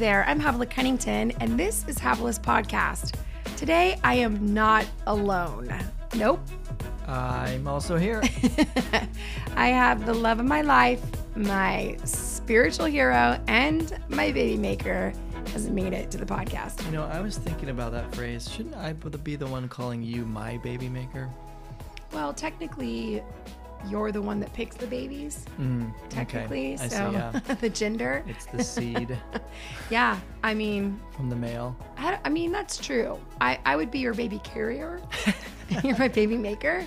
there, I'm Havilah Cunnington, and this is Havilah's podcast. Today, I am not alone. Nope. I'm also here. I have the love of my life, my spiritual hero, and my baby maker has made it to the podcast. You know, I was thinking about that phrase. Shouldn't I be the one calling you my baby maker? Well, technically, you're the one that picks the babies, mm, technically. Okay. so see, yeah. the gender. It's the seed. yeah, I mean. From the male. I, I, mean, that's true. I, I would be your baby carrier. you're my baby maker.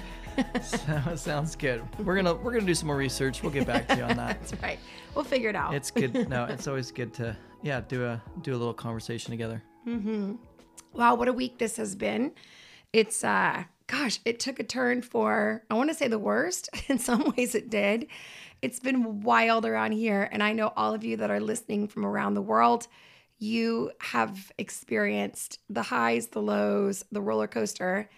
so, it sounds good. We're gonna we're gonna do some more research. We'll get back to you on that. that's right. We'll figure it out. It's good. No, it's always good to yeah do a do a little conversation together. Mm-hmm. Wow, what a week this has been. It's uh gosh, it took a turn for, I want to say the worst. In some ways, it did. It's been wild around here. And I know all of you that are listening from around the world, you have experienced the highs, the lows, the roller coaster.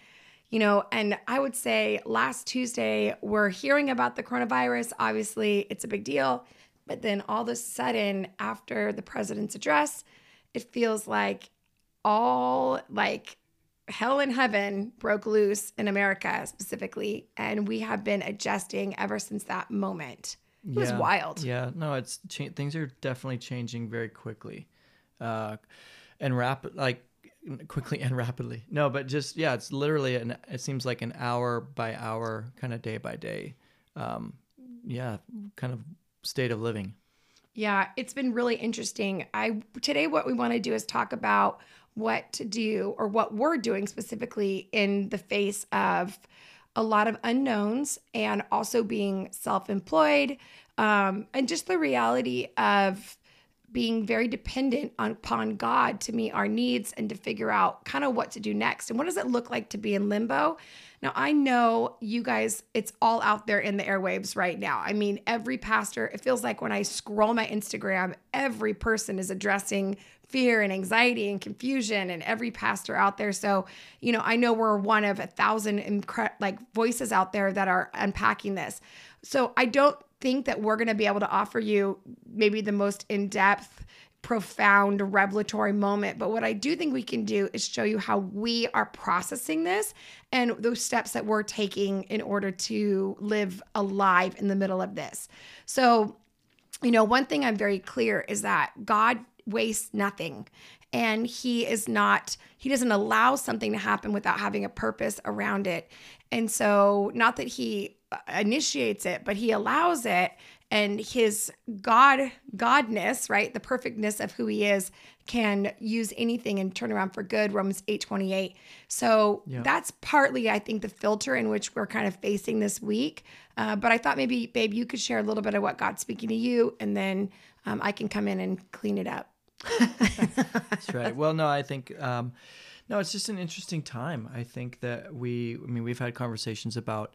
You know, and I would say last Tuesday, we're hearing about the coronavirus. Obviously, it's a big deal. But then all of a sudden, after the president's address, it feels like all like hell and heaven broke loose in America specifically, and we have been adjusting ever since that moment. It yeah, was wild. Yeah, no, it's cha- things are definitely changing very quickly, uh, and rapid like quickly and rapidly. No, but just yeah, it's literally an. It seems like an hour by hour, kind of day by day. Um, yeah, kind of state of living. Yeah, it's been really interesting. I today what we want to do is talk about what to do or what we're doing specifically in the face of a lot of unknowns and also being self employed um, and just the reality of being very dependent on, upon God to meet our needs and to figure out kind of what to do next. And what does it look like to be in limbo? Now, I know you guys, it's all out there in the airwaves right now. I mean, every pastor, it feels like when I scroll my Instagram, every person is addressing fear and anxiety and confusion and every pastor out there. So you know i know we're one of a thousand incre- like voices out there that are unpacking this. So i don't think that we're going to be able to offer you maybe the most in-depth profound revelatory moment. But what i do think we can do is show you how we are processing this and those steps that we're taking in order to live alive in the middle of this. So you know one thing i'm very clear is that god wastes nothing. And he is not he doesn't allow something to happen without having a purpose around it. And so not that he uh, initiates it but he allows it and his god godness right the perfectness of who he is can use anything and turn around for good romans 8 28 so yeah. that's partly i think the filter in which we're kind of facing this week. Uh, but i thought maybe babe you could share a little bit of what god's speaking to you and then um, i can come in and clean it up that's right. Well, no, I think um, no, it's just an interesting time. I think that we, I mean, we've had conversations about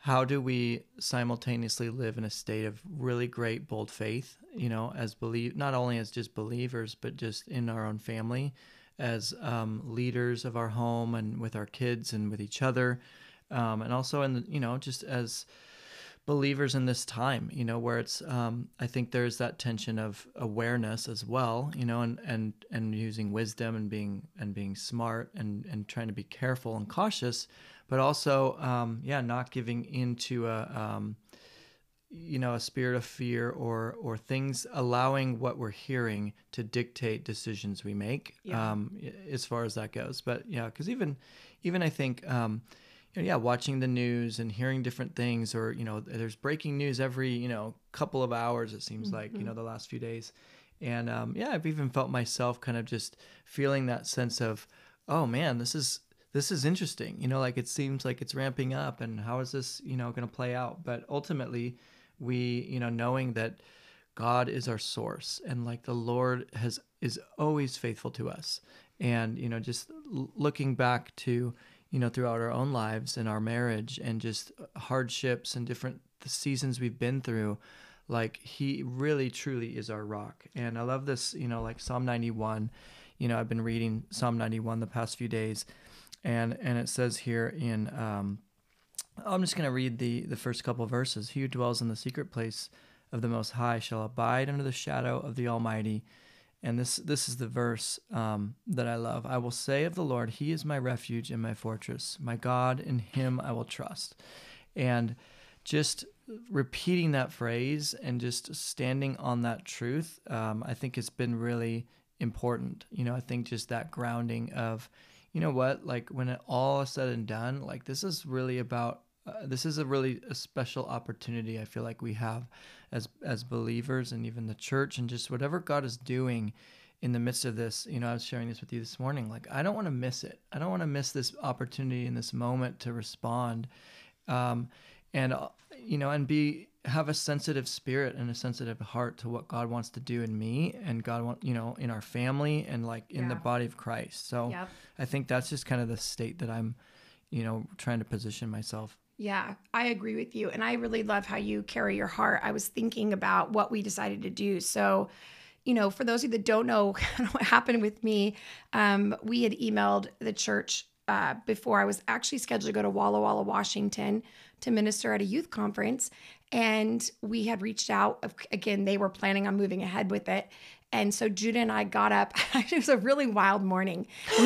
how do we simultaneously live in a state of really great bold faith, you know, as believe not only as just believers, but just in our own family, as um, leaders of our home and with our kids and with each other, um, and also in the, you know, just as believers in this time you know where it's um, i think there's that tension of awareness as well you know and and and using wisdom and being and being smart and and trying to be careful and cautious but also um, yeah not giving into a um, you know a spirit of fear or or things allowing what we're hearing to dictate decisions we make yeah. um, as far as that goes but yeah because even even i think yeah, watching the news and hearing different things, or you know, there's breaking news every you know couple of hours. It seems mm-hmm. like you know mm-hmm. the last few days, and um, yeah, I've even felt myself kind of just feeling that sense of, oh man, this is this is interesting. You know, like it seems like it's ramping up, and how is this you know going to play out? But ultimately, we you know knowing that God is our source, and like the Lord has is always faithful to us, and you know just l- looking back to you know, throughout our own lives and our marriage and just hardships and different seasons we've been through, like he really truly is our rock. And I love this, you know, like Psalm 91. You know, I've been reading Psalm 91 the past few days, and and it says here in um, I'm just going to read the the first couple verses. He who dwells in the secret place of the Most High shall abide under the shadow of the Almighty. And this this is the verse um, that I love. I will say of the Lord, He is my refuge and my fortress, my God. In Him I will trust. And just repeating that phrase and just standing on that truth, um, I think it's been really important. You know, I think just that grounding of, you know what, like when it all is said and done, like this is really about. Uh, this is a really a special opportunity I feel like we have as as believers and even the church and just whatever God is doing in the midst of this. You know, I was sharing this with you this morning. Like I don't want to miss it. I don't want to miss this opportunity in this moment to respond. Um, and uh, you know and be have a sensitive spirit and a sensitive heart to what God wants to do in me and God want you know in our family and like in yeah. the body of Christ. So yep. I think that's just kind of the state that I'm you know trying to position myself. Yeah, I agree with you and I really love how you carry your heart. I was thinking about what we decided to do. So you know, for those of you that don't know what happened with me, um, we had emailed the church uh, before I was actually scheduled to go to Walla Walla, Washington to minister at a youth conference. And we had reached out. Again, they were planning on moving ahead with it. And so Judah and I got up. it was a really wild morning.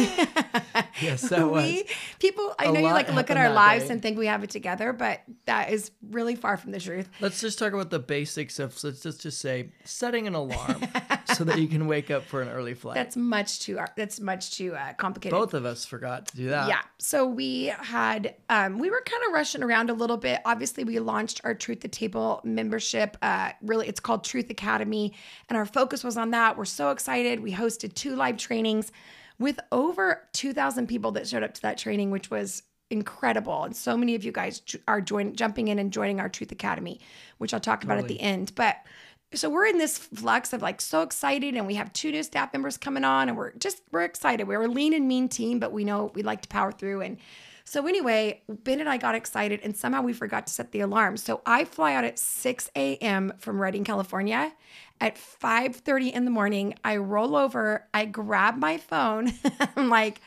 yes, that was. We, people, I a know you like look at our lives day. and think we have it together, but that is really far from the truth. Let's just talk about the basics of, let's just, just say, setting an alarm so that you can wake up for an early flight. That's much too, uh, that's much too uh, complicated. Both of us forgot to do that. Yeah. So we had, um, we were kind of rushing around a little bit. Obviously, we launched our Truth to Table membership. Uh, really, it's called Truth Academy. And our focus was on that. We're so excited. We hosted two live trainings with over 2,000 people that showed up to that training, which was incredible. And so many of you guys are joining, jumping in and joining our Truth Academy, which I'll talk about at the end. But so we're in this flux of like so excited and we have two new staff members coming on and we're just we're excited we're a lean and mean team but we know we like to power through and so anyway, Ben and I got excited and somehow we forgot to set the alarm. So I fly out at 6 a.m. from Redding, California. At 5:30 in the morning, I roll over, I grab my phone. I'm like,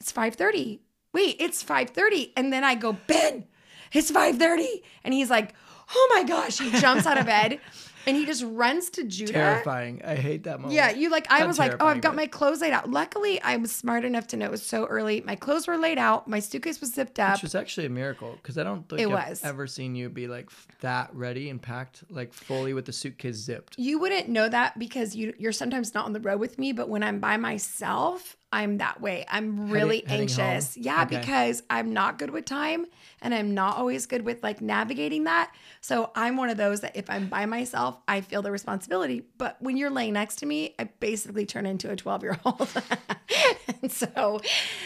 it's 5:30. Wait, it's 5:30. And then I go, Ben, it's 5:30. And he's like, oh my gosh. He jumps out of bed and he just runs to Judah. Terrifying. I hate that moment. Yeah, you like I Not was like, oh, I've got my clothes laid out. Luckily, I was smart enough to know it was so early. My clothes were laid out. My suitcase was zipped up. Which was actually a miracle because I don't think it I've was. ever seen you be like that ready and packed, like fully with the suitcase zipped. You wouldn't know that because you you're sometimes not on the road with me, but when I'm by myself, I'm that way. I'm really heading, anxious. Heading yeah, okay. because I'm not good with time and I'm not always good with like navigating that. So I'm one of those that if I'm by myself, I feel the responsibility. But when you're laying next to me, I basically turn into a 12 year old. and so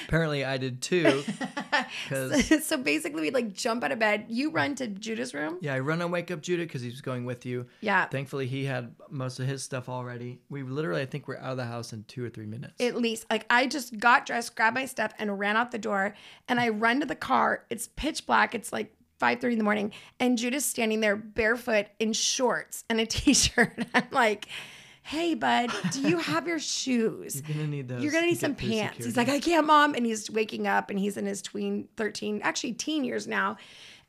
apparently I did too. so, so basically, we like jump out of bed. You run to Judah's room. Yeah, I run and wake up Judah because he was going with you. Yeah. Thankfully, he had most of his stuff already. We literally, I think, we're out of the house in two or three minutes. At least, like I just got dressed, grabbed my stuff, and ran out the door. And I run to the car. It's pitch black. It's like 5:30 in the morning, and Judah's standing there barefoot in shorts and a t-shirt. I'm like, "Hey, bud, do you have your shoes? You're gonna need those. You're gonna need some pants." Security. He's like, "I can't, mom," and he's waking up, and he's in his tween 13, actually teen years now.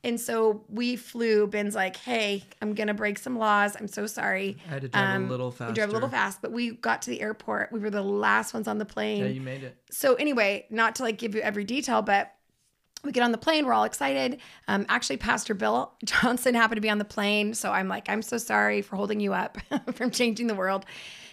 And so we flew. Ben's like, "Hey, I'm gonna break some laws. I'm so sorry." I had to drive um, a little fast. We drove a little fast, but we got to the airport. We were the last ones on the plane. Yeah, you made it. So anyway, not to like give you every detail, but we get on the plane. We're all excited. Um, actually, Pastor Bill Johnson happened to be on the plane, so I'm like, "I'm so sorry for holding you up from changing the world."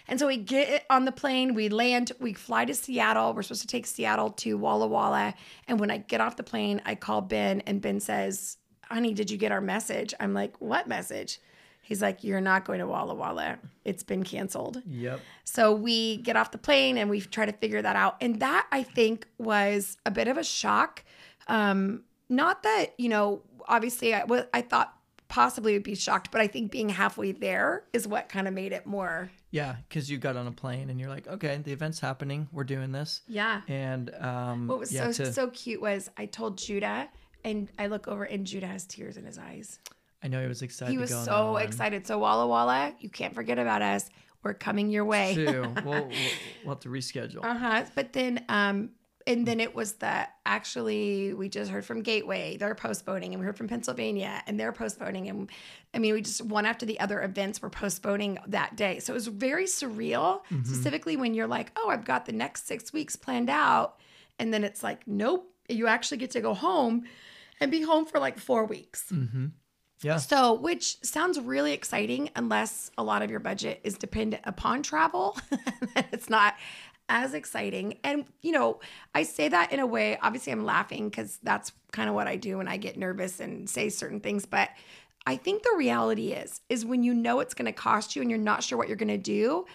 And so we get on the plane, we land, we fly to Seattle. We're supposed to take Seattle to Walla Walla. And when I get off the plane, I call Ben, and Ben says, honey, did you get our message? I'm like, what message? He's like, you're not going to Walla Walla. It's been canceled. Yep. So we get off the plane and we try to figure that out. And that I think was a bit of a shock. Um, not that, you know, obviously I, I thought possibly would be shocked, but I think being halfway there is what kind of made it more. Yeah, because you got on a plane and you're like, okay, the event's happening. We're doing this. Yeah. And um, what was so to... so cute was I told Judah and I look over and Judah has tears in his eyes. I know he was excited. He was so excited. So Walla Walla, you can't forget about us. We're coming your way. Too. we'll, we'll, we'll have to reschedule. Uh huh. But then um, and then it was that actually we just heard from Gateway, they're postponing, and we heard from Pennsylvania, and they're postponing, and I mean we just one after the other events were postponing that day, so it was very surreal. Mm-hmm. Specifically when you're like, oh, I've got the next six weeks planned out, and then it's like, nope, you actually get to go home and be home for like four weeks. Mm-hmm. Yeah. So, which sounds really exciting unless a lot of your budget is dependent upon travel. it's not as exciting. And, you know, I say that in a way, obviously, I'm laughing because that's kind of what I do when I get nervous and say certain things. But I think the reality is, is when you know it's going to cost you and you're not sure what you're going to do,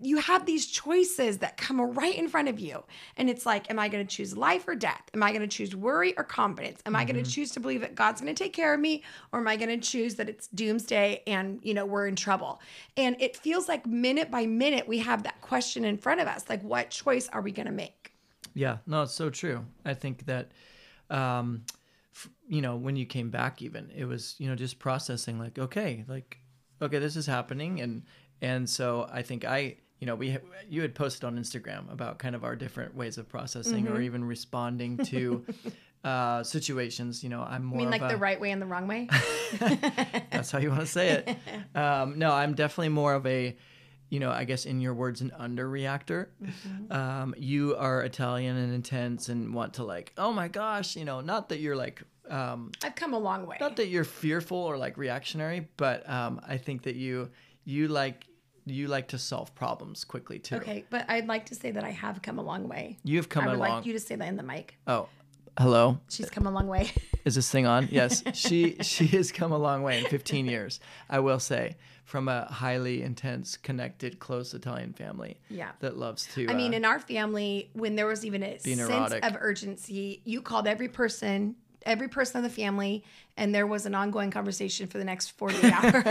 you have these choices that come right in front of you. And it's like, am I going to choose life or death? Am I going to choose worry or confidence? Am I going to choose to believe that God's going to take care of me? Or am I going to choose that it's doomsday and, you know, we're in trouble? And it feels like minute by minute, we have that question in front of us. Like, what choice are we going to make? Yeah, no, it's so true. I think that, um, f- you know, when you came back, even it was, you know, just processing like, okay, like, okay, this is happening, and and so I think I, you know, we you had posted on Instagram about kind of our different ways of processing Mm-hmm. or even responding to uh, situations. You know, I'm more I mean, like a, the right way and the wrong way? that's how you want to say it. Um, no, I'm definitely more of a, you know, I guess in your words, an underreactor. Mm-hmm. Um, you are Italian and intense and want to like, oh my gosh, you know, not that you're like, um, I've come a long way. not that you're fearful or like reactionary, but um, I think that you you like you like to solve problems quickly too. Okay, but I'd like to say that I have come a long way. You've come I would like you to say that in the mic. oh, hello. She's come a long way. Is this thing on? Yes, she she has come a long way in 15 years. I will say, from a highly intense, connected, close Italian family. Yeah. that loves to. I mean, uh, in our family, when there was even a sense of urgency, you called every person, every person in the family, and there was an ongoing conversation for the next 48 hours.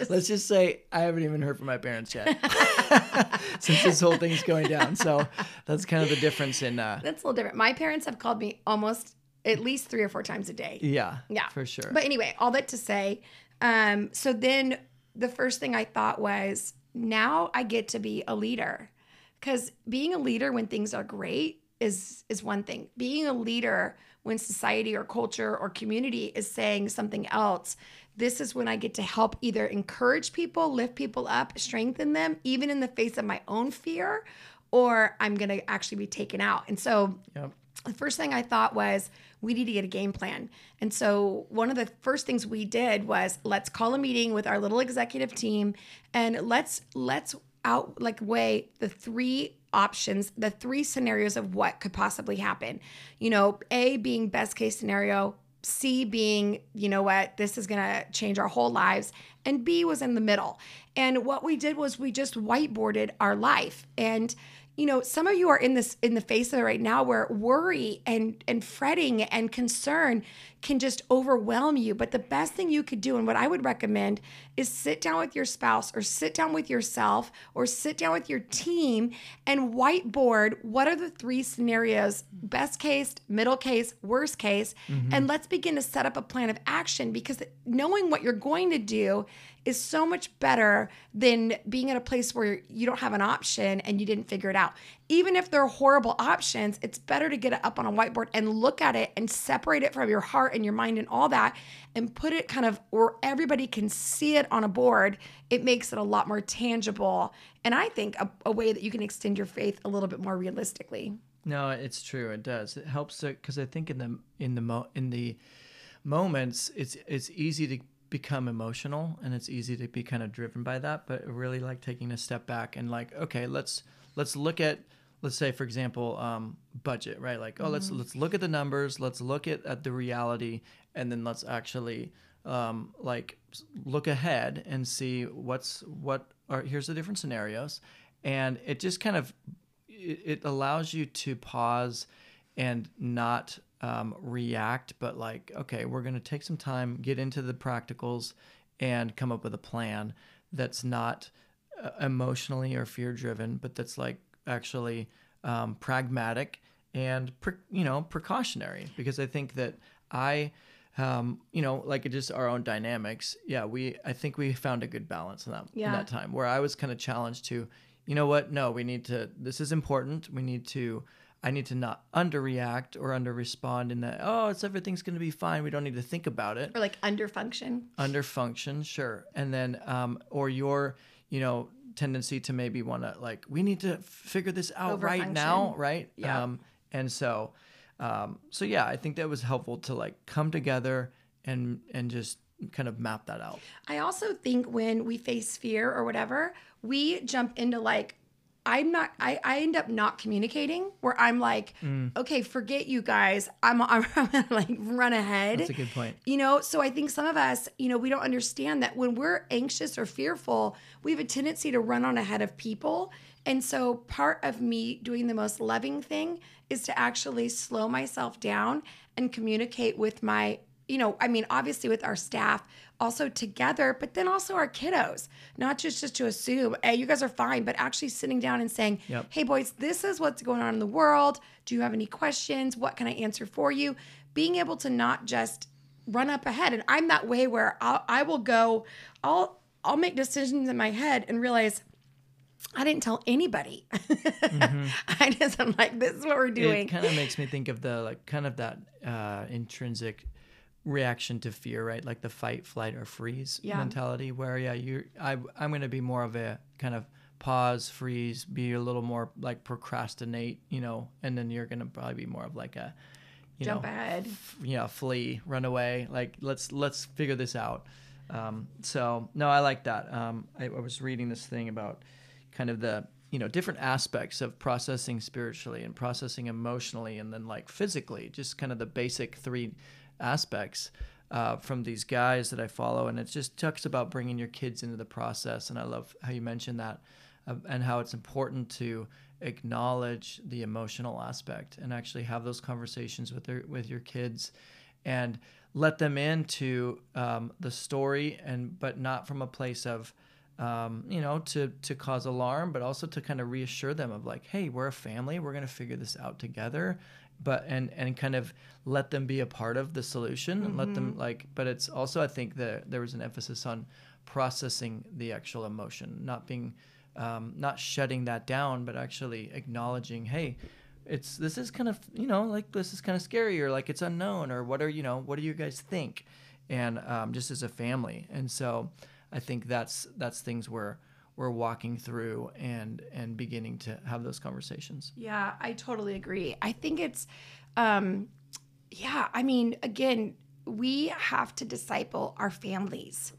let's just say I haven't even heard from my parents yet since this whole thing's going down. So that's kind of the difference in. Uh, That's a little different. My parents have called me almost at least three or four times a day. yeah, Yeah. for sure. But anyway, all that to say, um, so then the first thing I thought was now I get to be a leader. Because being a leader when things are great is is one thing. Being a leader when society or culture or community is saying something else, this is when I get to help either encourage people, lift people up, strengthen them, even in the face of my own fear, or I'm gonna actually be taken out. And so Yep. the first thing I thought was we need to get a game plan. And so one of the first things we did was let's call a meeting with our little executive team and let's let's out like weigh the three options, the three scenarios of what could possibly happen. You know, A being best case scenario, C being, you know what, this is going to change our whole lives. And B was in the middle. And what we did was we just whiteboarded our life. And, you know, some of you are in this in the face of it right now where worry and and fretting and concern can just overwhelm you. But the best thing you could do, and what I would recommend, is sit down with your spouse or sit down with yourself or sit down with your team and whiteboard what are the three scenarios best case, middle case, worst case. Mm-hmm. And let's begin to set up a plan of action because knowing what you're going to do is so much better than being at a place where you don't have an option and you didn't figure it out. Even if they're horrible options, it's better to get it up on a whiteboard and look at it and separate it from your heart and your mind and all that and put it kind of where everybody can see it on a board. It makes it a lot more tangible. And I think a, a way that you can extend your faith a little bit more realistically. No, it's true. It does. It helps because I think in the in the mo- in the moments, it's it's easy to become emotional and it's easy to be kind of driven by that. But really, like taking a step back and like, okay, let's let's look at let's say for example um, budget right like oh let's let's look at the numbers let's look at, at the reality and then let's actually um, like look ahead and see what's what are here's the different scenarios and it just kind of it, it allows you to pause and not um, react, but like, okay, we're going to take some time, get into the practicals, and come up with a plan that's not uh, emotionally or fear driven, but that's like actually um, pragmatic and pre- you know precautionary. Because I think that I. Um, you know, like it just our own dynamics. Yeah, we I think we found a good balance in that in that time where I was kind of challenged to, you know what? No, we need to. This is important. We need to I need to not underreact or under respond in that, oh, it's everything's going to be fine. We don't need to think about it. Or like underfunction. Underfunction, sure. And then, um, or your, you know, tendency to maybe want to like, we need to figure this out right now, right? Yeah. Um, and so, um, so yeah, I think that was helpful to like come together and and just kind of map that out. I also think when we face fear or whatever, we jump into like I'm not I, I end up not communicating where I'm like, Mm. okay, forget you guys. I'm I'm, I'm gonna like run ahead. That's a good point. You know, so I think some of us, you know, we don't understand that when we're anxious or fearful, we have a tendency to run on ahead of people. And so part of me doing the most loving thing is to actually slow myself down and communicate with my, you know, I mean, obviously with our staff, also together, but then also our kiddos, not just just to assume, hey, you guys are fine, but actually sitting down and saying, Yep. hey, boys, this is what's going on in the world. Do you have any questions? What can I answer for you? Being able to not just run up ahead. And I'm that way where I'll, I will go, I'll, I'll make decisions in my head and realize I didn't tell anybody. I just, I'm like, this is what we're doing. It kind of makes me think of the like kind of that uh, intrinsic reaction to fear, right? Like the fight, flight, or freeze Yeah. mentality, where yeah, you I I'm going to be more of a kind of pause, freeze, be a little more like procrastinate, you know, and then you're going to probably be more of like a you Jump know, ahead. f- you know, flee, run away. Like let's let's figure this out. Um, so no, I like that. Um, I, I was reading this thing about kind of the you know different aspects of processing spiritually and processing emotionally and then like physically, just kind of the basic three aspects uh, from these guys that I follow, and it just talks about bringing your kids into the process. And I love how you mentioned that uh, and how it's important to acknowledge the emotional aspect and actually have those conversations with their with your kids and let them into um, the story and but not from a place of um, you know to to cause alarm but also to kind of reassure them of like hey we're a family we're to figure this out together but and and kind of let them be a part of the solution and let them like but it's also i think that there was an emphasis on processing the actual emotion not being um, not shutting that down, but actually acknowledging, hey, it's this is kind of you know like this is kind of scary or like it's unknown or what are you know what do you guys think, and um, just as a family, and so I think that's that's things where we're walking through and and beginning to have those conversations. Yeah, I totally agree. I think it's, um, yeah, I mean, again, we have to disciple our families.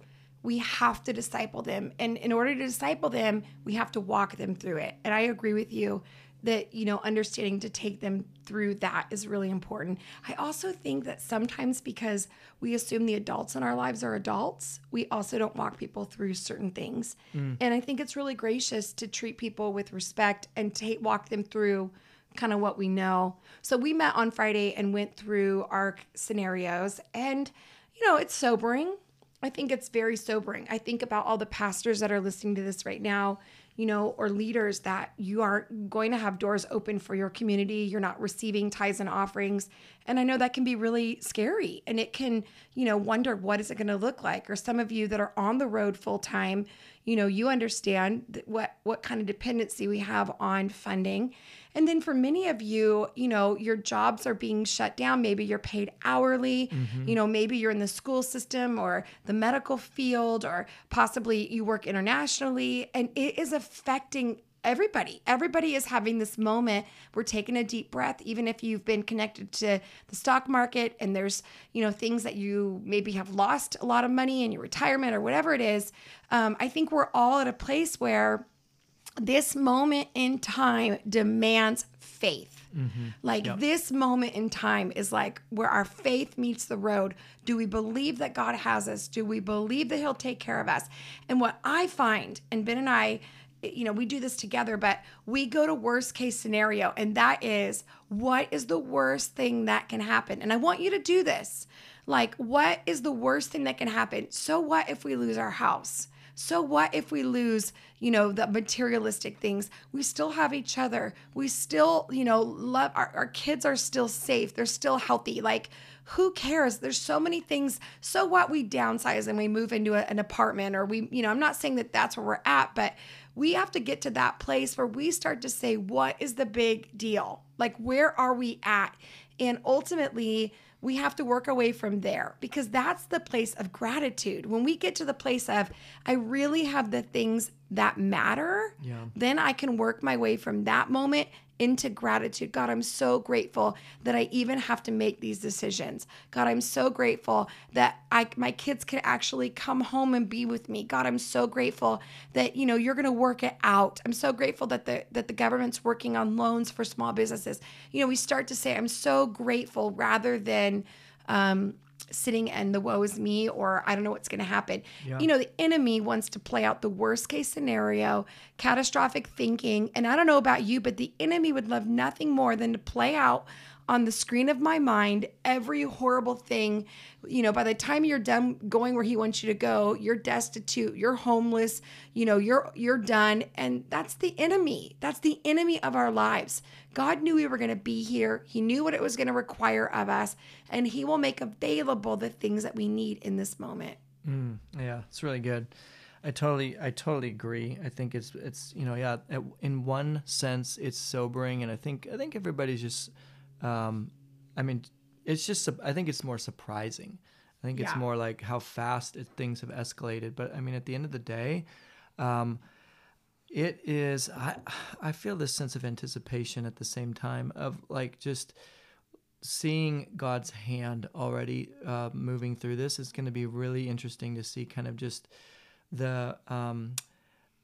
We have to disciple them. And in order to disciple them, we have to walk them through it. And I agree with you that, you know, understanding to take them through that is really important. I also think that sometimes because we assume the adults in our lives are adults, we also don't walk people through certain things. Mm. And I think it's really gracious to treat people with respect and take walk them through kind of what we know. So we met on Friday and went through our scenarios and you know, it's sobering. I think it's very sobering. I think about all the pastors that are listening to this right now, you know, or leaders that you are going to have doors open for your community. You're not receiving tithes and offerings. And I know that can be really scary and it can, you know, wonder what is it going to look like? Or some of you that are on the road full time, you know, you understand what what kind of dependency we have on funding. And then for many of you, you know, your jobs are being shut down. Maybe you're paid hourly. Mm-hmm. You know, maybe you're in the school system or the medical field, or possibly you work internationally, and it is affecting everybody. Everybody is having this moment. We're taking a deep breath, even if you've been connected to the stock market and there's, you know, things that you maybe have lost a lot of money in your retirement or whatever it is. Um, I think we're all at a place where this moment in time demands faith. Like this moment in time is like where our faith meets the road. Do we believe that God has us? Do we believe that He'll take care of us? And what I find, and Ben and I, you know, we do this together, but we go to worst case scenario, and that is what is the worst thing that can happen? And I want you to do this. Like, what is the worst thing that can happen? So, what if we lose our house? So what if we lose, you know, the materialistic things? We still have each other. We still, you know, love our, our kids are still safe. They're still healthy. Like, who cares? There's so many things. So what we downsize and we move into a, an apartment or we, you know, I'm not saying that that's where we're at, but we have to get to that place where we start to say, what is the big deal? Like, where are we at? And ultimately, we have to work away from there because that's the place of gratitude. When we get to the place of, I really have the things that matter, Yeah. then I can work my way from that moment into gratitude. God, I'm so grateful that I even have to make these decisions. God, I'm so grateful that I my kids can actually come home and be with me. God, I'm so grateful that you know you're going to work it out. I'm so grateful that the that the government's working on loans for small businesses. You know, we start to say I'm so grateful rather than um sitting and the woe is me or I don't know what's going to happen. Yeah. You know, the enemy wants to play out the worst case scenario, catastrophic thinking. And I don't know about you, but the enemy would love nothing more than to play out on the screen of my mind every horrible thing. You know, by the time you're done going where he wants you to go, you're destitute, you're homeless, you know, you're you're done and that's the enemy. That's the enemy of our lives. God knew we were going to be here. He knew what it was going to require of us, and he will make available the things that we need in this moment. Mm, yeah, it's really good. I totally, I totally agree. I think it's, it's, you know, yeah. In one sense, it's sobering, and I think, I think everybody's just, um, I mean, it's just, I think it's more surprising. I think it's Yeah. more like how fast it, things have escalated. But I mean, at the end of the day, um, it is. I, I feel this sense of anticipation at the same time of like just seeing God's hand already uh, moving through this is going to be really interesting to see kind of just the um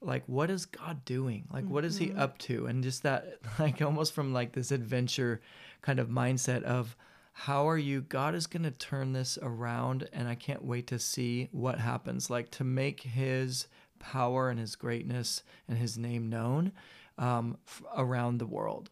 like what is God doing? Like what is he up to? And just that like almost from like this adventure kind of mindset of how are you God is going to turn this around and I can't wait to see what happens like to make his power and his greatness and his name known um, f- around the world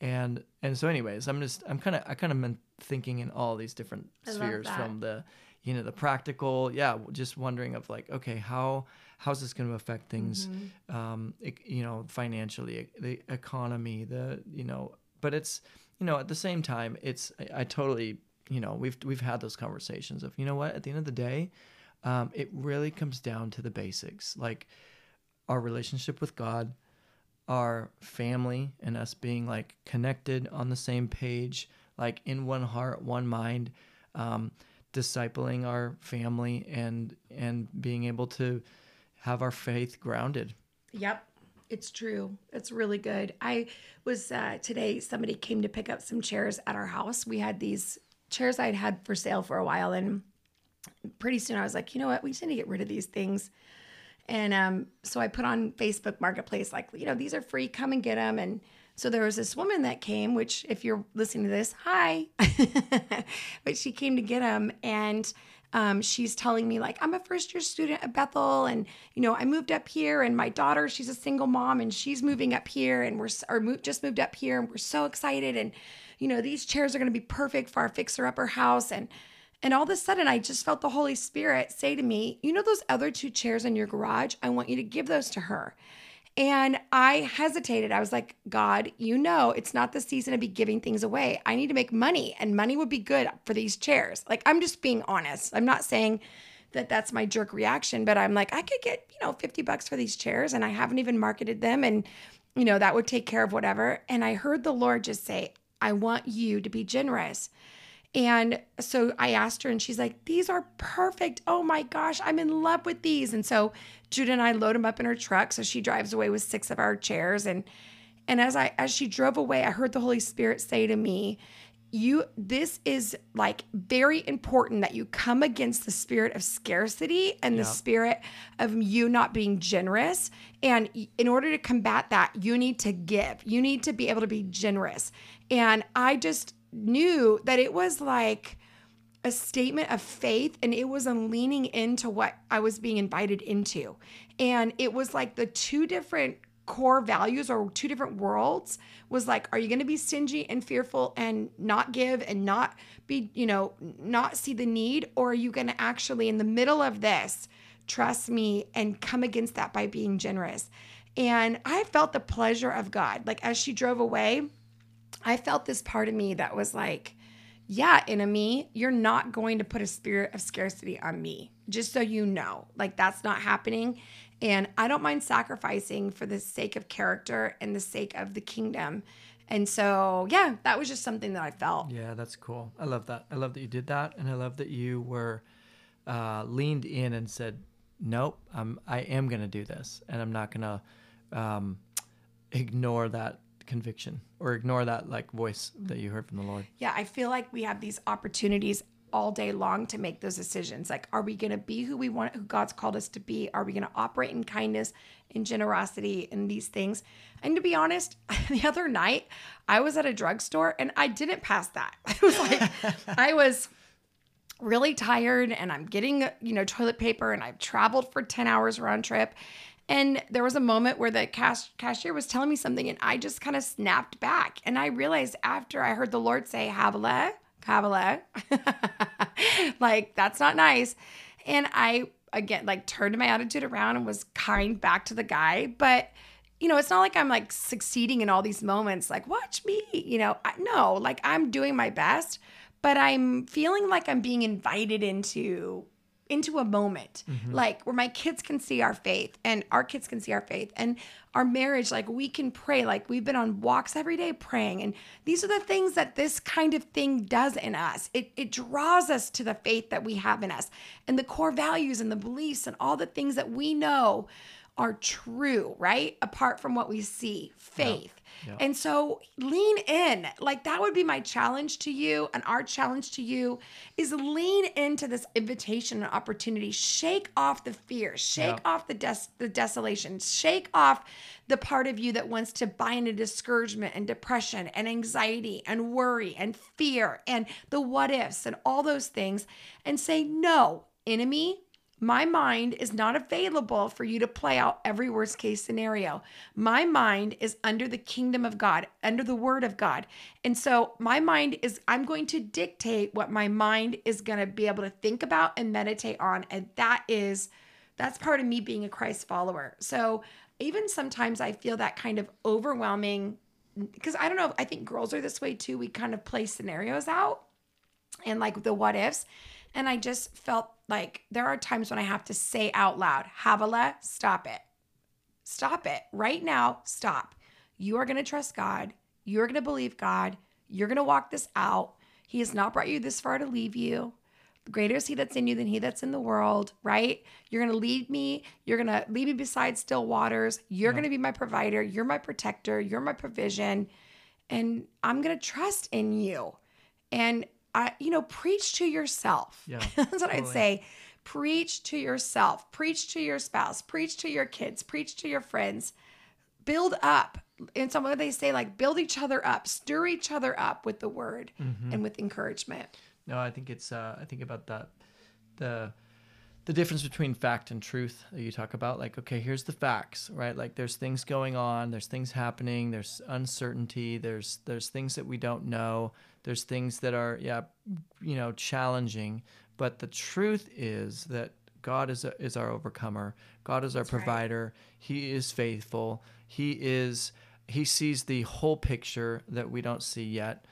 and and so anyways i'm just i'm kind of i kind of been thinking in all these different I spheres from the you know the practical yeah just wondering of like okay how how's this going to affect things Mm-hmm. um you know financially the economy the you know but it's you know at the same time it's i, I totally you know we've we've had those conversations of you know what at the end of the day um, it really comes down to the basics like our relationship with god our family and us being like connected on the same page, like in one heart, one mind, um, discipling our family and and being able to have our faith grounded. Yep. It's true. It's really good. I was uh, today, somebody came to pick up some chairs at our house. We had these chairs I'd had for sale for a while. And pretty soon I was like, you know what? We just need to get rid of these things. And um, so I put on Facebook Marketplace, like, you know, these are free, come and get them. And so there was this woman that came, which, if you're listening to this, hi. but she came to get them. And um, she's telling me, like, I'm a first year student at Bethel. And, you know, I moved up here, and my daughter, she's a single mom, and she's moving up here, and we're, or just moved up here, and we're so excited. And, you know, these chairs are going to be perfect for our fixer upper house. And, and all of a sudden, I just felt the Holy Spirit say to me, You know, those other two chairs in your garage? I want you to give those to her. And I hesitated. I was like, God, you know, it's not the season to be giving things away. I need to make money, and money would be good for these chairs. Like, I'm just being honest. I'm not saying that that's my jerk reaction, but I'm like, I could get, you know, 50 bucks for these chairs, and I haven't even marketed them. And, you know, that would take care of whatever. And I heard the Lord just say, I want you to be generous. And so I asked her, and she's like, These are perfect. Oh my gosh, I'm in love with these. And so Judah and I load them up in her truck. So she drives away with six of our chairs. And and as I as she drove away, I heard the Holy Spirit say to me, you this is like very important that you come against the spirit of scarcity and the spirit of you not being generous and in order to combat that you need to give you need to be able to be generous and i just knew that it was like a statement of faith and it was a leaning into what I was being invited into. And it was like the two different core values or two different worlds was like are you going to be stingy and fearful and not give and not be you know not see the need? Or are you going to actually in the middle of this trust me and come against that by being generous? And i felt the pleasure of god. Like as she drove away I felt this part of me that was like, yeah, enemy, you're not going to put a spirit of scarcity on me, just so you know. Like, that's not happening. And I don't mind sacrificing for the sake of character and the sake of the kingdom. And so, yeah, that was just something that I felt. Yeah, that's cool. I love that. I love that you did that, and I love that you were uh, leaned in and said, "Nope, I'm I am going to do this, and I'm not going to um, ignore that conviction or ignore that like voice that you heard from the Lord." Yeah, I feel like we have these opportunities all day long to make those decisions. Like, are we going to be who we want, who God's called us to be? Are we going to operate in kindness, in generosity, in these things? And to be honest, the other night I was at a drugstore and I didn't pass that. I was like, I was really tired and I'm getting, you know, toilet paper and I've traveled for 10 hours round trip. And there was a moment where the cash, cashier was telling me something and I just kind of snapped back. And I realized after I heard the Lord say, Havilah, Kabbalah. like, that's not nice. And I, again, like turned my attitude around and was kind back to the guy. But, you know, it's not like I'm like succeeding in all these moments, like, watch me, you know, I, no, like I'm doing my best, but I'm feeling like I'm being invited into into a moment. Mm-hmm. like where my kids can see our faith and our kids can see our faith and our marriage like we can pray. Like we've been on walks every day praying. And these are the things that this kind of thing does in us. It, it draws us to the faith that we have in us and the core values and the beliefs and all the things that we know are true right? Apart from what we see faith. And so lean in. Like that would be my challenge to you and our challenge to you is lean into this invitation and opportunity. Shake off the fear, shake off the des- the desolation, shake off the part of you that wants to buy into discouragement and depression and anxiety and worry and fear and the what ifs and all those things and say no, enemy, my mind is not available for you to play out every worst case scenario. My mind is under the kingdom of God, under the word of God. And so my mind is, I'm going to dictate what my mind is going to be able to think about and meditate on. And that is, that's part of me being a Christ follower. So even sometimes I feel that kind of overwhelming, because I don't know, I think girls are this way too. We kind of play scenarios out and like the what ifs. And I just felt like there are times when I have to say out loud, Havilah, stop it. Stop it. Right now, stop. You are going to trust God. You're going to believe God. You're going to walk this out. He has not brought you this far to leave you. Greater is he that's in you than he that's in the world, right? You're going to lead me. You're going to lead me beside still waters. You're yeah. going to be my provider. You're my protector. You're my provision. And I'm going to trust in you. And I, you know, preach to yourself. Yeah, That's what totally. I'd say. Preach to yourself, preach to your spouse, preach to your kids, preach to your friends. Build up. And some of they say like build each other up, stir each other up with the word mm-hmm. and with encouragement. No, I think it's uh I think about that the the difference between fact and truth that you talk about like okay here's the facts right? Like there's things going on there's things happening there's uncertainty there's there's things that we don't know there's things that are yeah you know challenging. But the truth is that god is a, is our overcomer. God is our That's provider. Right. he is faithful. He is he sees the whole picture that we don't see yet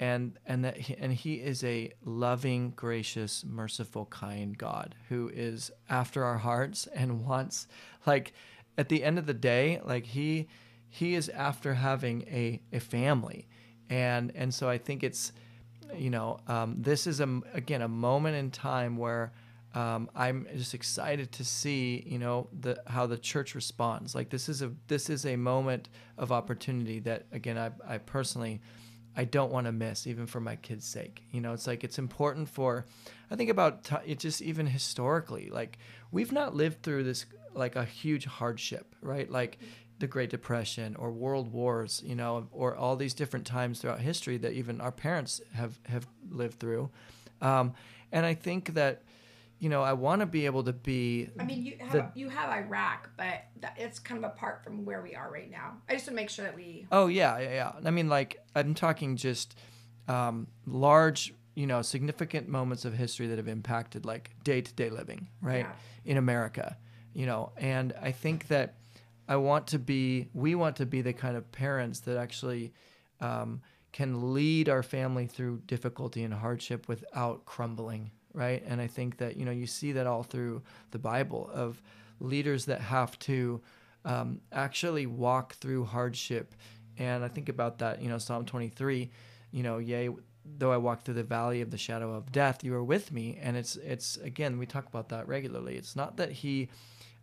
and and that he, and he is a loving, gracious, merciful, kind God who is after our hearts and wants like at the end of the day, like he he is after having a a family, and and so I think it's you know um, this is a again a moment in time where. Um, I'm just excited to see, you know, the how the church responds. Like this is a this is a moment of opportunity that, again, I, I personally I don't want to miss, even for my kids' sake. You know, it's like it's important for. I think about t- it just even historically, like we've not lived through this like a huge hardship, right? Like the Great Depression or World Wars, you know, or all these different times throughout history that even our parents have have lived through. Um, and I think that you know, I want to be able to be. I mean, you have the, you have Iraq, but that, it's kind of apart from where we are right now. I just want to make sure that we. Oh yeah, yeah, yeah. I mean, like I'm talking just um, large, you know, significant moments of history that have impacted like day to day living, right, yeah. in America, you know, and I think that I want to be, we want to be the kind of parents that actually. Um, can lead our family through difficulty and hardship without crumbling right? And I think that you know you see that all through the Bible of leaders that have to um, actually walk through hardship. And I think about that, you know, Psalm 23, you know, yea, though I walk through the valley of the shadow of death, you are with me. And it's, it's, again, we talk about that regularly. It's not that he,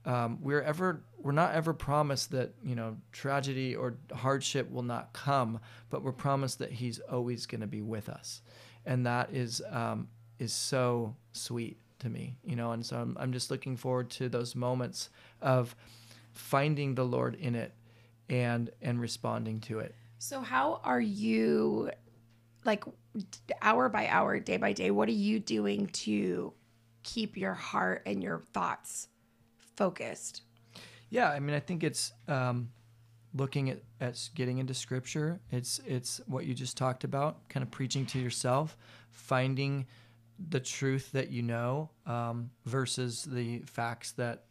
um, we're ever, we're not ever promised that, you know, tragedy or hardship will not come, but we're promised that he's always going to be with us. And that is, um, is so sweet to me, you know, and so I'm, I'm just looking forward to those moments of finding the Lord in it and and responding to it. So how are you like hour by hour, day by day, what are you doing to keep your heart and your thoughts focused? Yeah, I mean I think it's um looking at, at getting into scripture. It's it's what you just talked about, kind of preaching to yourself, finding the truth that you know um, versus the facts that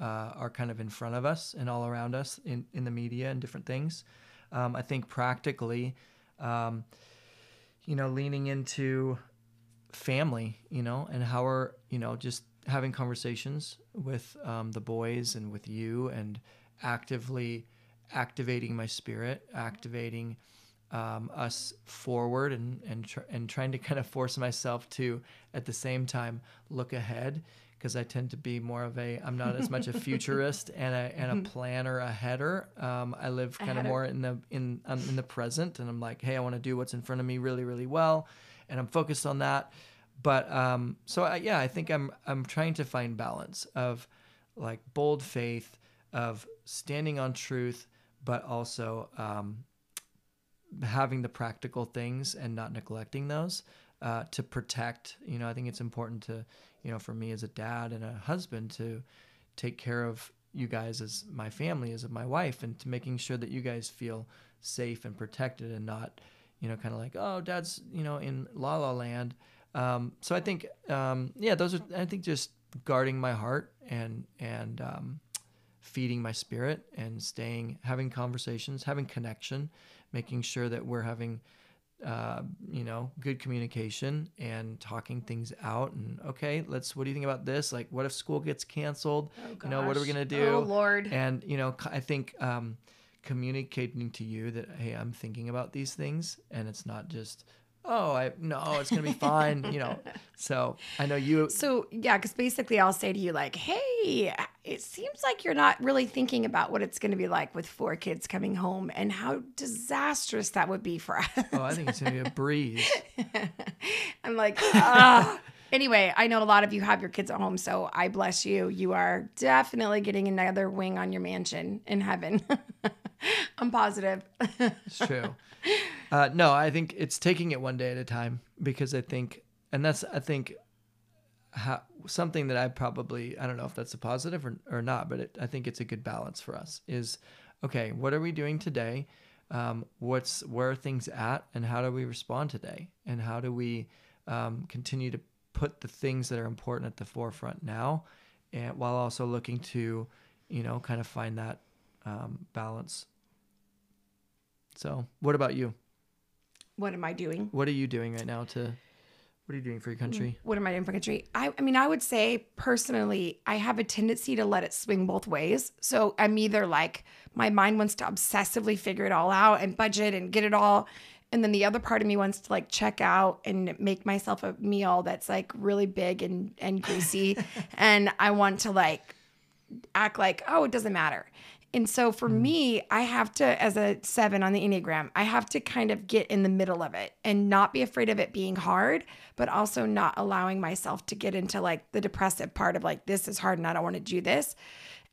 uh, are kind of in front of us and all around us in, in the media and different things. Um, I think practically, um, you know, leaning into family, you know, and how are, you know, just having conversations with um, the boys and with you and actively activating my spirit, activating um, us forward and and tr- and trying to kind of force myself to at the same time look ahead because I tend to be more of a I'm not as much a futurist and a and a mm-hmm. planner a header. Um, I live kind of more in the in um, in the present and I'm like hey I want to do what's in front of me really really well and I'm focused on that. But um, so I, yeah I think I'm I'm trying to find balance of like bold faith of standing on truth but also um, having the practical things and not neglecting those uh, to protect. You know, I think it's important to, you know, for me as a dad and a husband to take care of you guys as my family, as my wife, and to making sure that you guys feel safe and protected and not, you know, kind of like, oh, dad's, you know, in la la land. Um, so I think, um, yeah, those are, I think just guarding my heart and, and, um, feeding my spirit and staying, having conversations, having connection, making sure that we're having uh, you know, good communication and talking things out. And okay, let's. What do you think about this? Like, what if school gets canceled? Oh, you know, what are we gonna do? Oh Lord. And you know, I think um, communicating to you that hey, I'm thinking about these things, and it's not just oh, I no, it's gonna be fine, you know. So I know you. So yeah, because basically I'll say to you like, hey, it seems like you're not really thinking about what it's gonna be like with four kids coming home and how disastrous that would be for us. Oh, I think it's gonna be a breeze. I'm like, ah. Anyway, I know a lot of you have your kids at home, so I bless you. You are definitely getting another wing on your mansion in heaven. I'm positive. it's true. Uh, no, I think it's taking it one day at a time because I think, and that's I think, how, something that I probably I don't know if that's a positive or, or not, but it, I think it's a good balance for us. Is okay. What are we doing today? Um, what's where are things at, and how do we respond today? And how do we um, continue to put the things that are important at the forefront now, and while also looking to, you know, kind of find that um, balance. So, what about you? What am I doing? What are you doing right now to? What are you doing for your country? Mm, what am I doing for country? I, I mean, I would say personally, I have a tendency to let it swing both ways. So I'm either like my mind wants to obsessively figure it all out and budget and get it all and then the other part of me wants to like check out and make myself a meal that's like really big and and greasy and i want to like act like oh it doesn't matter and so for mm. me i have to as a seven on the enneagram i have to kind of get in the middle of it and not be afraid of it being hard but also not allowing myself to get into like the depressive part of like this is hard and i don't want to do this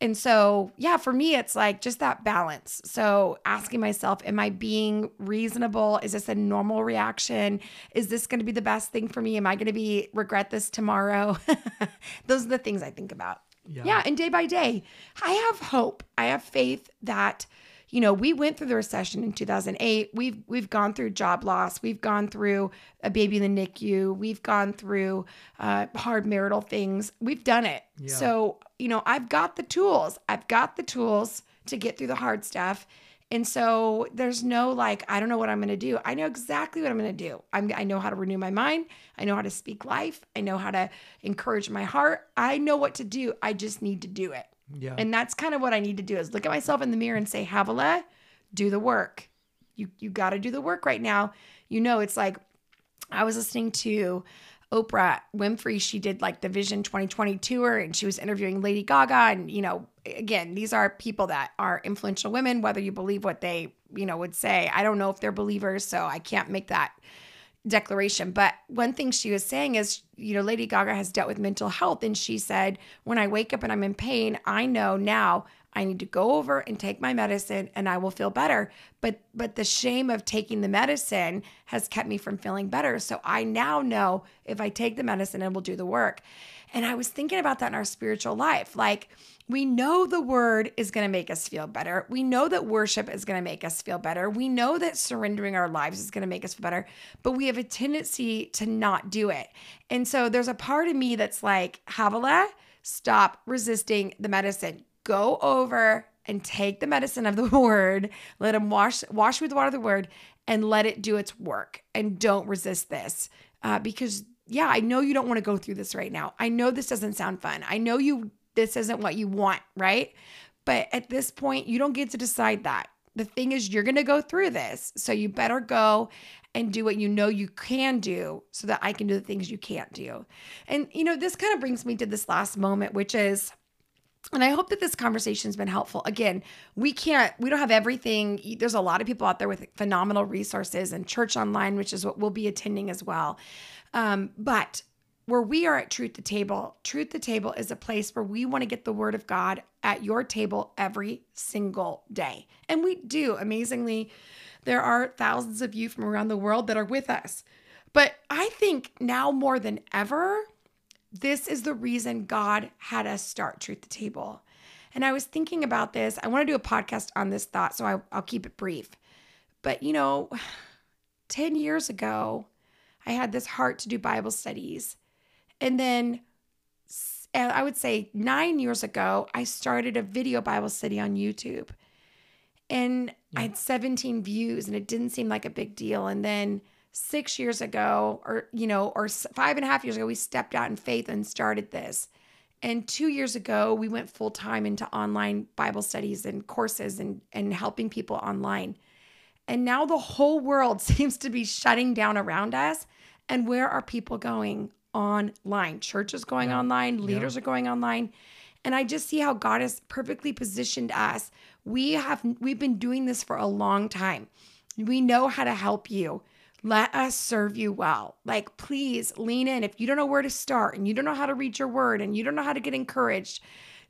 and so, yeah, for me, it's like just that balance. So, asking myself, am I being reasonable? Is this a normal reaction? Is this going to be the best thing for me? Am I going to be regret this tomorrow? Those are the things I think about. Yeah. yeah. And day by day, I have hope. I have faith that you know, we went through the recession in 2008. We've we've gone through job loss. We've gone through a baby in the NICU. We've gone through uh, hard marital things. We've done it. Yeah. So you know, I've got the tools. I've got the tools to get through the hard stuff. And so there's no like, I don't know what I'm going to do. I know exactly what I'm going to do. I'm, I know how to renew my mind. I know how to speak life. I know how to encourage my heart. I know what to do. I just need to do it. Yeah. And that's kind of what I need to do is look at myself in the mirror and say, Havilah, do the work. You you got to do the work right now. You know, it's like I was listening to Oprah Winfrey. She did like the Vision 2020 tour and she was interviewing Lady Gaga. And, you know, again, these are people that are influential women, whether you believe what they, you know, would say. I don't know if they're believers, so I can't make that declaration. But one thing she was saying is, you know, Lady Gaga has dealt with mental health. And she said, when I wake up and I'm in pain, I know now I need to go over and take my medicine and I will feel better. But but the shame of taking the medicine has kept me from feeling better. So I now know if I take the medicine it will do the work. And I was thinking about that in our spiritual life. Like we know the word is going to make us feel better. We know that worship is going to make us feel better. We know that surrendering our lives is going to make us feel better, but we have a tendency to not do it. And so there's a part of me that's like, Havilah, stop resisting the medicine. Go over and take the medicine of the word, let him wash wash with the water of the word, and let it do its work. And don't resist this. Uh, because yeah, I know you don't want to go through this right now. I know this doesn't sound fun. I know you this isn't what you want, right? But at this point, you don't get to decide that. The thing is, you're going to go through this. So you better go and do what you know you can do so that I can do the things you can't do. And, you know, this kind of brings me to this last moment, which is, and I hope that this conversation has been helpful. Again, we can't, we don't have everything. There's a lot of people out there with phenomenal resources and church online, which is what we'll be attending as well. Um, but where we are at Truth to Table, Truth to Table is a place where we want to get the word of God at your table every single day. And we do. Amazingly, there are thousands of you from around the world that are with us. But I think now more than ever, this is the reason God had us start Truth to Table. And I was thinking about this. I want to do a podcast on this thought, so I, will keep it brief. But, you know, 10 years ago, I had this heart to do Bible studies. And then uh, I would say nine years ago, I started a video Bible study on YouTube. And yeah. I had 17 views, and it didn't seem like a big deal. And then six years ago, or, you know, or five and a half years ago, we stepped out in faith and started this. And two years ago, we went full time into online Bible studies and courses and, and helping people online. And now the whole world seems to be shutting down around us. And where are people going? online. Churches going yeah. online, leaders yeah. are going online. And I just see how God has perfectly positioned us. We have we've been doing this for a long time. We know how to help you. Let us serve you well. Like please lean in if you don't know where to start and you don't know how to read your word and you don't know how to get encouraged.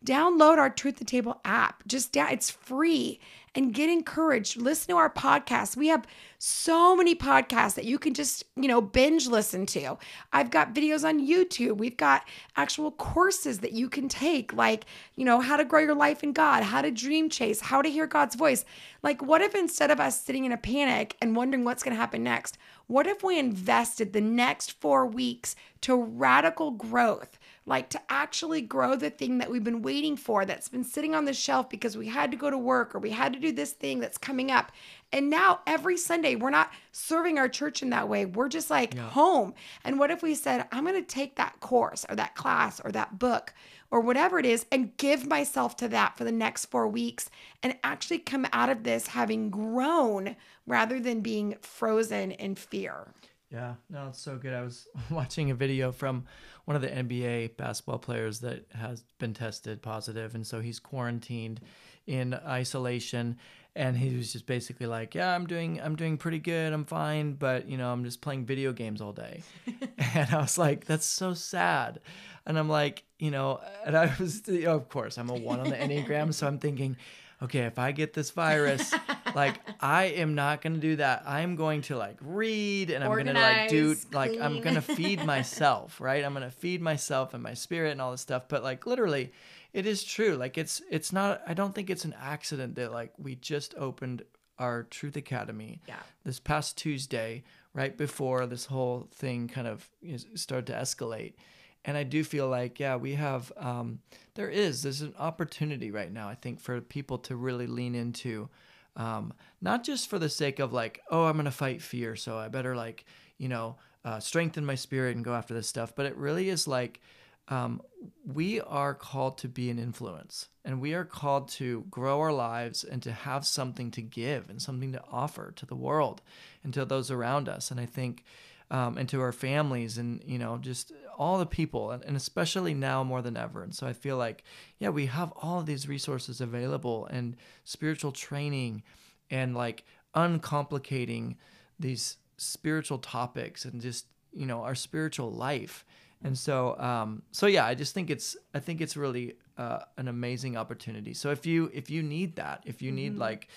Download our Truth to Table app. Just it's free and get encouraged. Listen to our podcast. We have so many podcasts that you can just, you know, binge listen to. I've got videos on YouTube. We've got actual courses that you can take, like, you know, how to grow your life in God, how to dream chase, how to hear God's voice. Like, what if instead of us sitting in a panic and wondering what's going to happen next, what if we invested the next four weeks to radical growth? Like to actually grow the thing that we've been waiting for that's been sitting on the shelf because we had to go to work or we had to do this thing that's coming up. And now every Sunday, we're not serving our church in that way. We're just like yeah. home. And what if we said, I'm going to take that course or that class or that book or whatever it is and give myself to that for the next four weeks and actually come out of this having grown rather than being frozen in fear? Yeah, no, it's so good. I was watching a video from one of the NBA basketball players that has been tested positive, and so he's quarantined in isolation. And he was just basically like, "Yeah, I'm doing, I'm doing pretty good. I'm fine, but you know, I'm just playing video games all day." and I was like, "That's so sad." And I'm like, you know, and I was, you know, of course, I'm a one on the Enneagram, so I'm thinking, okay, if I get this virus, like I am not gonna do that. I'm going to like read and I'm gonna like do like. I'm gonna feed myself, right? I'm gonna feed myself and my spirit and all this stuff. But like literally, it is true. Like it's it's not. I don't think it's an accident that like we just opened our Truth Academy. Yeah. This past Tuesday, right before this whole thing kind of started to escalate and I do feel like yeah we have um, there is there's an opportunity right now I think for people to really lean into um, not just for the sake of like oh I'm gonna fight fear so I better like you know uh, strengthen my spirit and go after this stuff but it really is like um, we are called to be an influence and we are called to grow our lives and to have something to give and something to offer to the world and to those around us. And I think, um, and to our families and, you know, just all the people, and, and especially now more than ever. And so I feel like, yeah, we have all of these resources available and spiritual training and like uncomplicating these spiritual topics and just, you know, our spiritual life and so, um, so yeah, I just think it's I think it's really uh, an amazing opportunity. So if you if you need that, if you need mm-hmm. like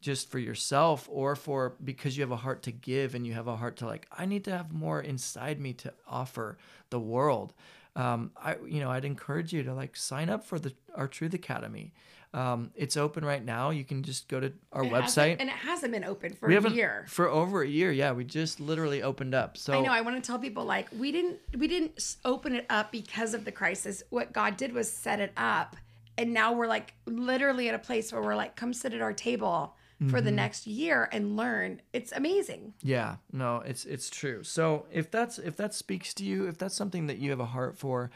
just for yourself or for because you have a heart to give and you have a heart to like I need to have more inside me to offer the world. Um, I you know I'd encourage you to like sign up for the our Truth Academy. Um, it's open right now. You can just go to our it website, and it hasn't been open for we a year. For over a year, yeah. We just literally opened up. So I know. I want to tell people like we didn't we didn't open it up because of the crisis. What God did was set it up, and now we're like literally at a place where we're like, come sit at our table for mm-hmm. the next year and learn. It's amazing. Yeah, no, it's it's true. So if that's if that speaks to you, if that's something that you have a heart for,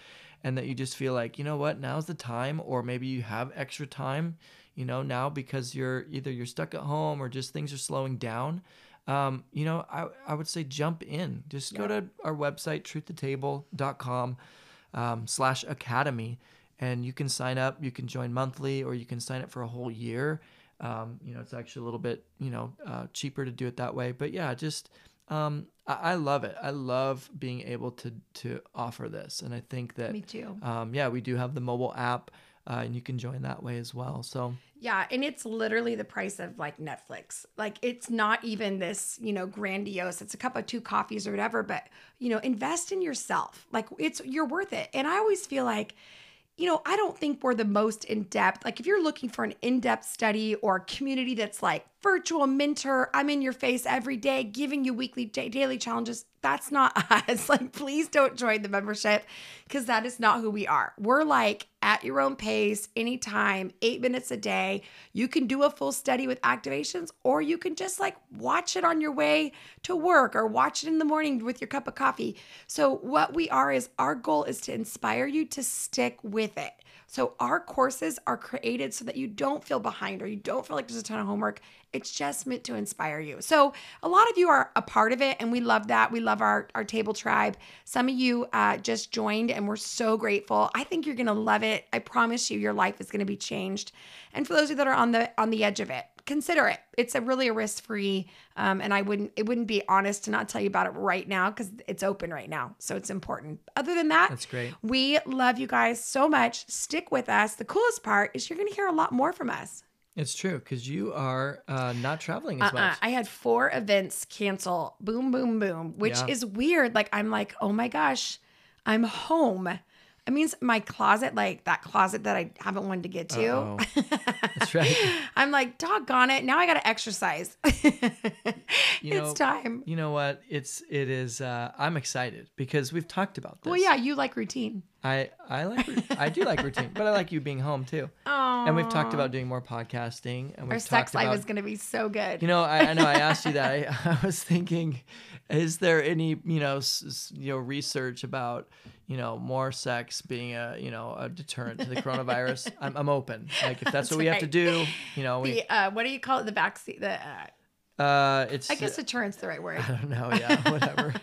and that you just feel like, you know what, now's the time, or maybe you have extra time, you know, now because you're either you're stuck at home or just things are slowing down. Um, you know, I, I would say jump in. Just yeah. go to our website, truthtotable.com um, slash academy, and you can sign up. You can join monthly or you can sign up for a whole year. Um, you know, it's actually a little bit, you know, uh, cheaper to do it that way. But yeah, just um, I, I, love it. I love being able to to offer this, and I think that me too. Um, yeah, we do have the mobile app, uh, and you can join that way as well. So yeah, and it's literally the price of like Netflix. Like it's not even this, you know, grandiose. It's a cup of two coffees or whatever, but you know, invest in yourself. Like it's you're worth it. And I always feel like you know, I don't think we're the most in depth. Like, if you're looking for an in depth study or a community that's like virtual mentor, I'm in your face every day, giving you weekly, daily challenges, that's not us. Like, please don't join the membership because that is not who we are. We're like at your own pace, anytime, eight minutes a day. You can do a full study with activations, or you can just like watch it on your way to work or watch it in the morning with your cup of coffee. So, what we are is our goal is to inspire you to stick with it. So, our courses are created so that you don't feel behind or you don't feel like there's a ton of homework. It's just meant to inspire you. So, a lot of you are a part of it, and we love that. We love our, our table tribe. Some of you uh, just joined, and we're so grateful. I think you're going to love it. I promise you, your life is going to be changed. And for those of you that are on the on the edge of it, consider it. It's a really a risk free, um, and I wouldn't it wouldn't be honest to not tell you about it right now because it's open right now, so it's important. Other than that, that's great. We love you guys so much. Stick with us. The coolest part is you're going to hear a lot more from us. It's true because you are uh, not traveling as uh-uh. much. I had four events cancel. Boom, boom, boom, which yeah. is weird. Like I'm like, oh my gosh, I'm home it means my closet, like that closet that I haven't wanted to get to. That's right. I'm like, doggone it. Now I got to exercise. you know, it's time. You know what? It's, it is, uh, I'm excited because we've talked about this. Well, yeah, you like routine. I, I like, I do like routine, but I like you being home too. Oh. And we've talked about doing more podcasting and we've Our sex life is going to be so good. You know, I, I know I asked you that. I, I was thinking, is there any, you know, s- you know, research about, you know, more sex being a, you know, a deterrent to the coronavirus, I'm, I'm open. Like if that's, that's what we right. have to do, you know, we, the, uh, what do you call it? The vaccine, the, uh, uh, it's. I guess deterrent's the right word. I don't know. Yeah, whatever.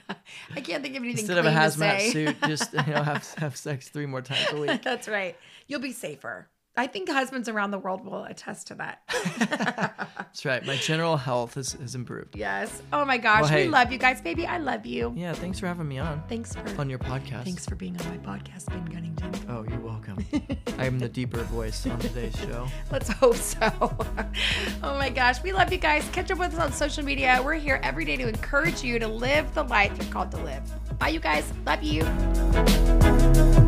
I can't think of anything. Instead of a hazmat suit, just you know, have have sex three more times a week. That's right. You'll be safer. I think husbands around the world will attest to that. That's right. My general health has, has improved. Yes. Oh my gosh. Well, hey, we love you guys, baby. I love you. Yeah. Thanks for having me on. Thanks for on your podcast. Thanks for being on my podcast, Ben Cunnington. Oh, you're welcome. I am the deeper voice on today's show. Let's hope so. oh my gosh. We love you guys. Catch up with us on social media. We're here every day to encourage you to live the life you're called to live. Bye, you guys. Love you.